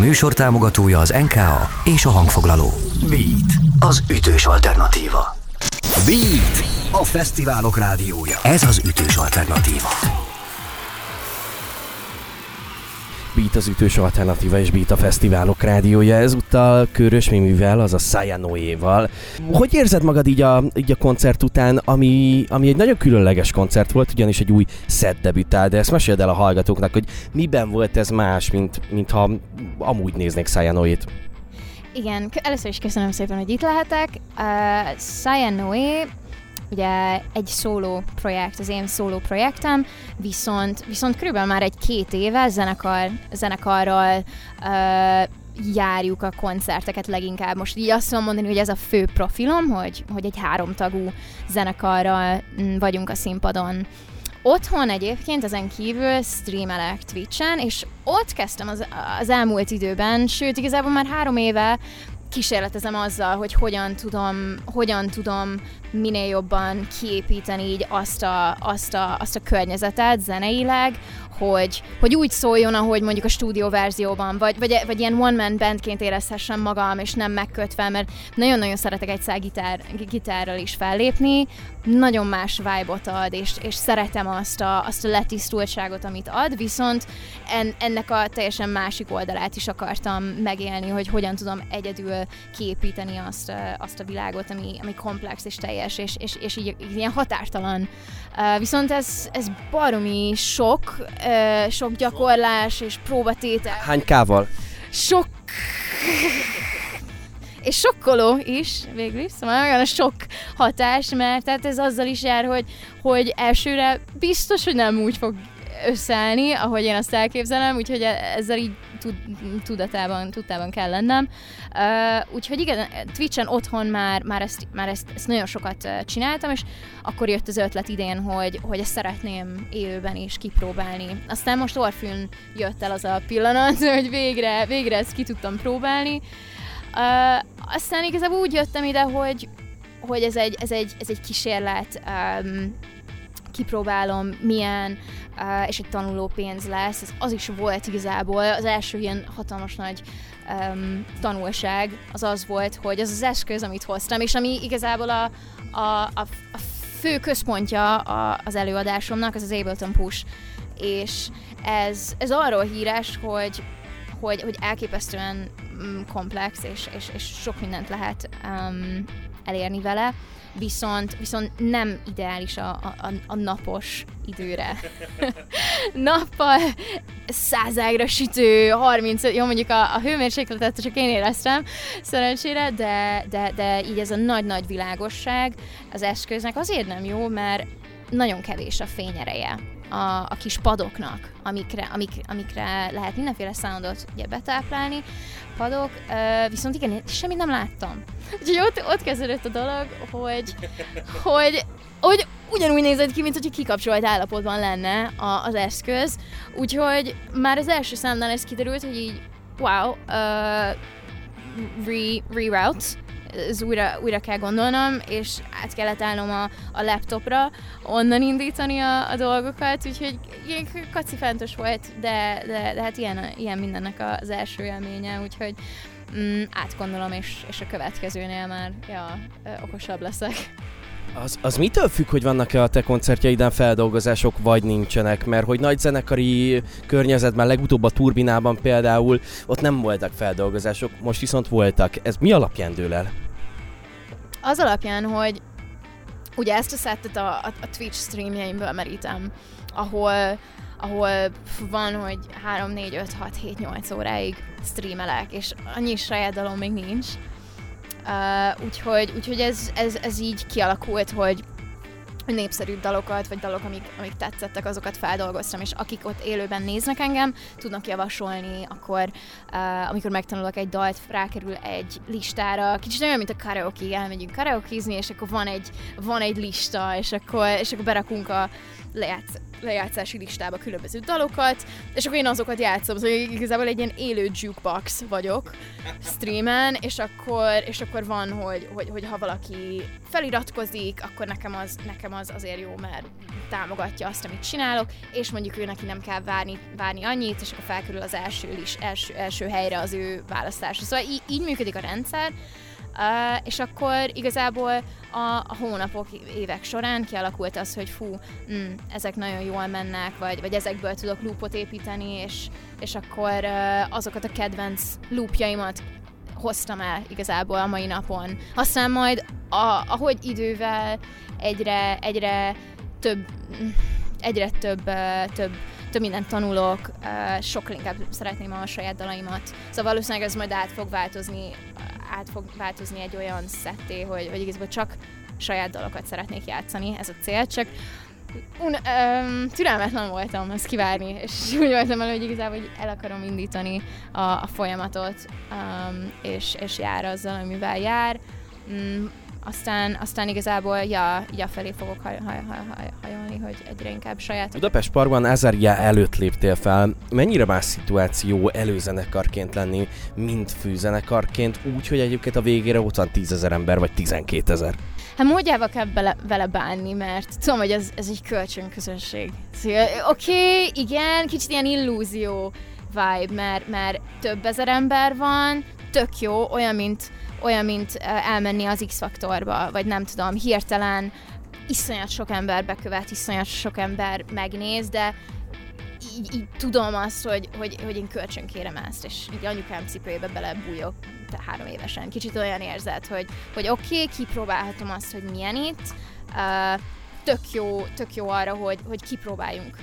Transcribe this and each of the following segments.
műsor támogatója az NKA és a hangfoglaló. Beat, az ütős alternatíva. Beat, a fesztiválok rádiója. Ez az ütős alternatíva. Beat az ütős alternatíva és Beat a fesztiválok rádiója, ezúttal Körös Mimivel, az a Sayanoéval. Hogy érzed magad így a, így a koncert után, ami, ami egy nagyon különleges koncert volt, ugyanis egy új set debütál, de ezt meséld el a hallgatóknak, hogy miben volt ez más, mint, mint ha amúgy néznék Sayanoét. Igen, először is köszönöm szépen, hogy itt lehetek. Uh, Sayanoé ugye egy szóló projekt, az én szóló projektem, viszont, viszont körülbelül már egy két éve zenekar, zenekarral uh, járjuk a koncerteket leginkább. Most így azt tudom mondani, hogy ez a fő profilom, hogy, hogy egy háromtagú zenekarral mm, vagyunk a színpadon. Otthon egyébként ezen kívül streamelek Twitch-en, és ott kezdtem az, az elmúlt időben, sőt igazából már három éve kísérletezem azzal, hogy hogyan tudom, hogyan tudom minél jobban kiépíteni így azt a, azt a, azt a környezetet zeneileg, hogy, hogy úgy szóljon, ahogy mondjuk a stúdió verzióban, vagy, vagy, vagy ilyen one-man bandként érezhessem magam, és nem megkötve, mert nagyon-nagyon szeretek egy gitár, gitárral is fellépni, nagyon más vibe-ot ad, és, és szeretem azt a, azt a letisztultságot, amit ad, viszont en, ennek a teljesen másik oldalát is akartam megélni, hogy hogyan tudom egyedül kiépíteni azt, azt a világot, ami, ami komplex és teljes, és, és, és így, így ilyen határtalan. Viszont ez, ez baromi sok, sok gyakorlás és próbatétel. Hány kával? Sok és sokkoló is végül is, szóval olyan a sok hatás, mert tehát ez azzal is jár, hogy, hogy elsőre biztos, hogy nem úgy fog összeállni, ahogy én azt elképzelem, úgyhogy e- ezzel így tudatában, tudtában kell lennem. Uh, úgyhogy igen, Twitch-en otthon már, már, ezt, már ezt, ezt nagyon sokat csináltam, és akkor jött az ötlet idén, hogy, hogy ezt szeretném élőben is kipróbálni. Aztán most Orfűn jött el az a pillanat, hogy végre, végre ezt ki tudtam próbálni. Uh, aztán igazából úgy jöttem ide, hogy, hogy ez egy, ez egy, ez egy kísérlet, um, kipróbálom, milyen, uh, és egy tanuló pénz lesz. Ez az is volt igazából. Az első ilyen hatalmas nagy um, tanulság az az volt, hogy az az eszköz, amit hoztam, és ami igazából a, a, a, a fő központja a, az előadásomnak, az az Ableton Push. És ez, ez arról híres, hogy, hogy, hogy elképesztően mm, komplex, és, és, és sok mindent lehet um, elérni vele viszont, viszont nem ideális a, a, a napos időre. Nappal százágra sütő, 30, jó mondjuk a, a hőmérsékletet csak én éreztem szerencsére, de, de, de így ez a nagy-nagy világosság az eszköznek azért nem jó, mert nagyon kevés a fényereje a, a kis padoknak, amikre, amik, amikre lehet mindenféle soundot ugye betáplálni, padok, viszont igen, semmit nem láttam. Úgyhogy ott, ott kezdődött a dolog, hogy, hogy, hogy ugyanúgy nézett ki, mint hogy kikapcsolt állapotban lenne a, az eszköz, úgyhogy már az első számnál ez kiderült, hogy így wow, uh, re, reroute, ez újra, újra kell gondolnom, és át kellett állnom a, a laptopra, onnan indítani a, a dolgokat, úgyhogy ilyen kacifántos volt, de, de, de hát ilyen, ilyen mindennek az első élménye, úgyhogy mm, átgondolom, és, és a következőnél már ja, okosabb leszek. Az, az mitől függ, hogy vannak-e a te koncertjeiden feldolgozások, vagy nincsenek? Mert hogy nagy zenekari környezetben, legutóbb a Turbinában például, ott nem voltak feldolgozások, most viszont voltak. Ez mi alapján dől el? Az alapján, hogy ugye ezt a szettet a, a, a Twitch streamjeimből merítem, ahol ahol van, hogy 3, 4, 5, 6, 7, 8 óráig streamelek, és annyi saját még nincs, Úgyhogy, úgyhogy ez, ez, ez így kialakult, hogy népszerűbb dalokat, vagy dalok, amik, amik tetszettek, azokat feldolgoztam, és akik ott élőben néznek engem, tudnak javasolni, akkor uh, amikor megtanulok egy dalt, rákerül egy listára, kicsit olyan, mint a karaoke, elmegyünk karaokezni, és akkor van egy, van egy lista, és akkor, és akkor berakunk a, lejátsz, lejátszási listába különböző dalokat, és akkor én azokat játszom, szóval igazából egy ilyen élő jukebox vagyok streamen, és akkor, és akkor van, hogy, hogy, hogy ha valaki feliratkozik, akkor nekem az, nekem az azért jó, mert támogatja azt, amit csinálok, és mondjuk ő neki nem kell várni, várni annyit, és akkor felkerül az első, is, első, első helyre az ő választása. Szóval így, így működik a rendszer, Uh, és akkor igazából a, a hónapok, évek során kialakult az, hogy fú, mm, ezek nagyon jól mennek, vagy, vagy ezekből tudok loopot építeni, és, és akkor uh, azokat a kedvenc loopjaimat hoztam el igazából a mai napon. Aztán majd, a, ahogy idővel egyre, egyre több, egyre több, több több mindent tanulok, sokkal inkább szeretném a saját dalaimat. Szóval valószínűleg ez majd át fog változni át fog változni egy olyan szetté, hogy, hogy igazából csak saját dalokat szeretnék játszani, ez a cél, csak un, um, türelmetlen voltam ezt kivárni, és úgy voltam el, hogy igazából hogy el akarom indítani a, a folyamatot, um, és, és jár azzal, amivel jár. Um, aztán, aztán igazából ja, ja felé fogok haj, haj, haj, haj, hajolni, hogy egyre inkább saját. Budapest Parkban Azarja előtt léptél fel. Mennyire más szituáció előzenekarként lenni, mint főzenekarként, úgy, hogy egyébként a végére ott van tízezer ember, vagy tizenkétezer? ezer? Hát módjába kell bele, vele bánni, mert tudom, hogy ez, ez egy kölcsönközönség. Szóval, Oké, okay, igen, kicsit ilyen illúzió vibe, mert, mert több ezer ember van, tök jó, olyan, mint olyan, mint elmenni az X-faktorba, vagy nem tudom, hirtelen iszonyat sok ember bekövet, iszonyat sok ember megnéz, de így, így tudom azt, hogy, hogy, hogy én kölcsön kérem ezt, és így anyukám cipőjébe belebújok három évesen. Kicsit olyan érzet, hogy, hogy oké, okay, kipróbálhatom azt, hogy milyen itt, uh, tök jó, tök jó arra, hogy, hogy kipróbáljunk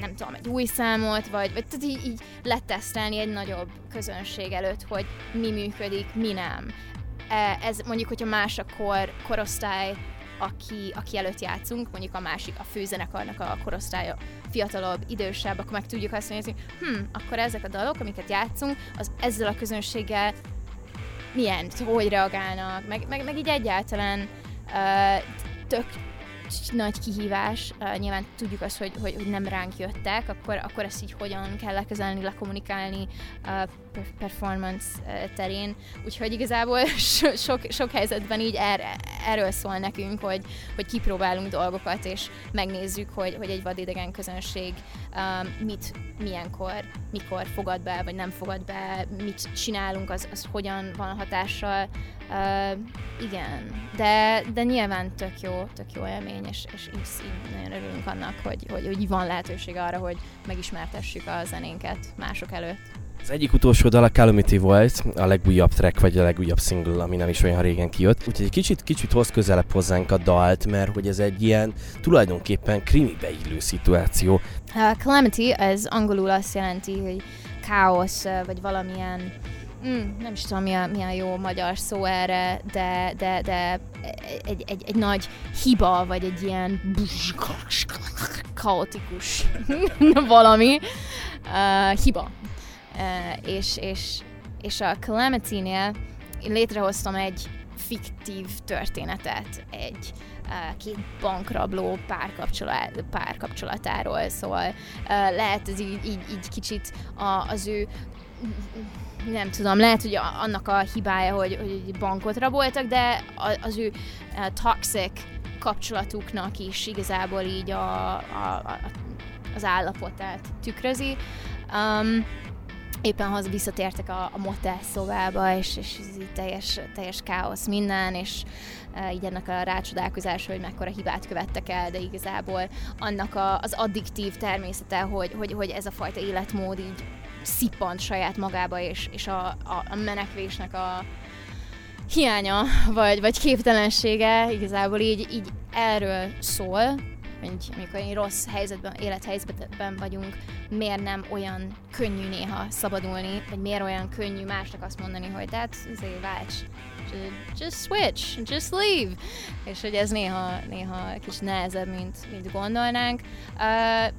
nem tudom, egy új számot, vagy, vagy tehát így, így letesztelni egy nagyobb közönség előtt, hogy mi működik, mi nem. E, ez mondjuk, hogyha más a kor, korosztály, aki, aki előtt játszunk, mondjuk a másik, a főzenekarnak a korosztálya fiatalabb, idősebb, akkor meg tudjuk azt mondani, hogy hm, akkor ezek a dalok, amiket játszunk, az ezzel a közönséggel milyen, hogy reagálnak, meg, meg, meg így egyáltalán uh, tök, nagy kihívás. Uh, nyilván tudjuk azt, hogy, hogy, hogy nem ránk jöttek, akkor, akkor ezt így hogyan kell lekezelni, lekommunikálni uh, performance terén. Úgyhogy igazából so, sok, sok helyzetben így er, erről szól nekünk, hogy, hogy kipróbálunk dolgokat, és megnézzük, hogy, hogy egy vadidegen közönség um, mit, milyenkor, mikor fogad be, vagy nem fogad be, mit csinálunk, az, az hogyan van hatással. Uh, igen, de, de nyilván tök jó, tök jó élmény, és, és így, így nagyon örülünk annak, hogy, hogy, hogy van lehetőség arra, hogy megismertessük a zenénket mások előtt. Az egyik utolsó dal a Calamity volt, a legújabb track, vagy a legújabb single, ami nem is olyan régen kijött. Úgyhogy egy kicsit, kicsit hoz közelebb hozzánk a dalt, mert hogy ez egy ilyen tulajdonképpen krimibe illő szituáció. A Calamity, ez angolul azt jelenti, hogy káosz, vagy valamilyen Mm, nem is tudom, mi a jó magyar szó erre, de, de, de egy, egy, egy nagy hiba, vagy egy ilyen kaotikus valami uh, hiba. Uh, és, és, és a Calamity-nél létrehoztam egy fiktív történetet, egy uh, két bankrabló párkapcsolat, párkapcsolatáról, szóval uh, lehet ez így, így, így kicsit az ő nem tudom, lehet, hogy annak a hibája, hogy, hogy bankot raboltak, de az ő toxic kapcsolatuknak is igazából így a, a, a, az állapotát tükrözi. Um, éppen haza visszatértek a, a motel szobába, és, és ez így teljes, teljes káosz minden, és e, így ennek a rácsodálkozás, hogy mekkora hibát követtek el, de igazából annak a, az addiktív természete, hogy, hogy, hogy ez a fajta életmód így szippant saját magába, és, és a, a, a menekvésnek a hiánya, vagy, vagy képtelensége igazából így, így erről szól, hogy amikor egy rossz helyzetben, élethelyzetben vagyunk, miért nem olyan könnyű néha szabadulni, vagy miért olyan könnyű másnak azt mondani, hogy that's izé, válts, just switch, just leave. És hogy ez néha, néha kis nehezebb, mint, mint gondolnánk. Uh,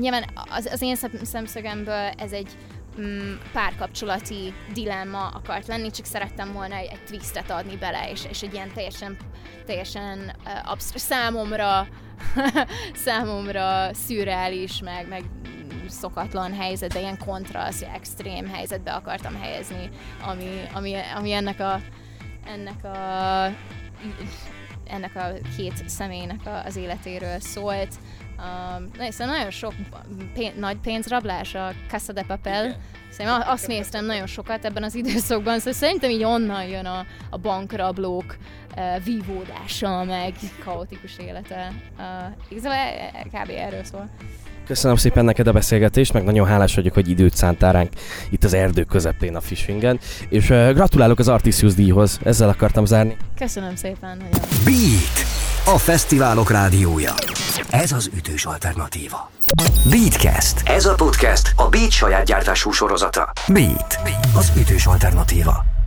nyilván az, az én szemszögemből ez egy mm, párkapcsolati dilemma akart lenni, csak szerettem volna egy, egy twistet adni bele, és, és egy ilyen teljesen, teljesen uh, absztr- számomra, számomra szürreális, meg, meg szokatlan helyzetbe, ilyen kontraszt, extrém helyzetbe akartam helyezni, ami, ami, ami ennek a ennek a ennek a két személynek az életéről szólt. Um, hiszen nagyon sok pén, nagy pénzrablás a Casa de Papel. Igen. Szerintem azt néztem nagyon sokat ebben az időszakban, szóval szerintem így onnan jön a, a bankrablók uh, vívódása, meg kaotikus élete. Uh, igazából e, e, kb. erről szól. Köszönöm szépen neked a beszélgetést, meg nagyon hálás vagyok, hogy időt szántál ránk itt az erdő közepén a Fishingen, és uh, gratulálok az Artisius díjhoz, ezzel akartam zárni. Köszönöm szépen. Nagyon. Beat, a fesztiválok rádiója. Ez az ütős alternatíva. Beatcast. Ez a podcast a Beat saját gyártású sorozata. Beat, az ütős alternatíva.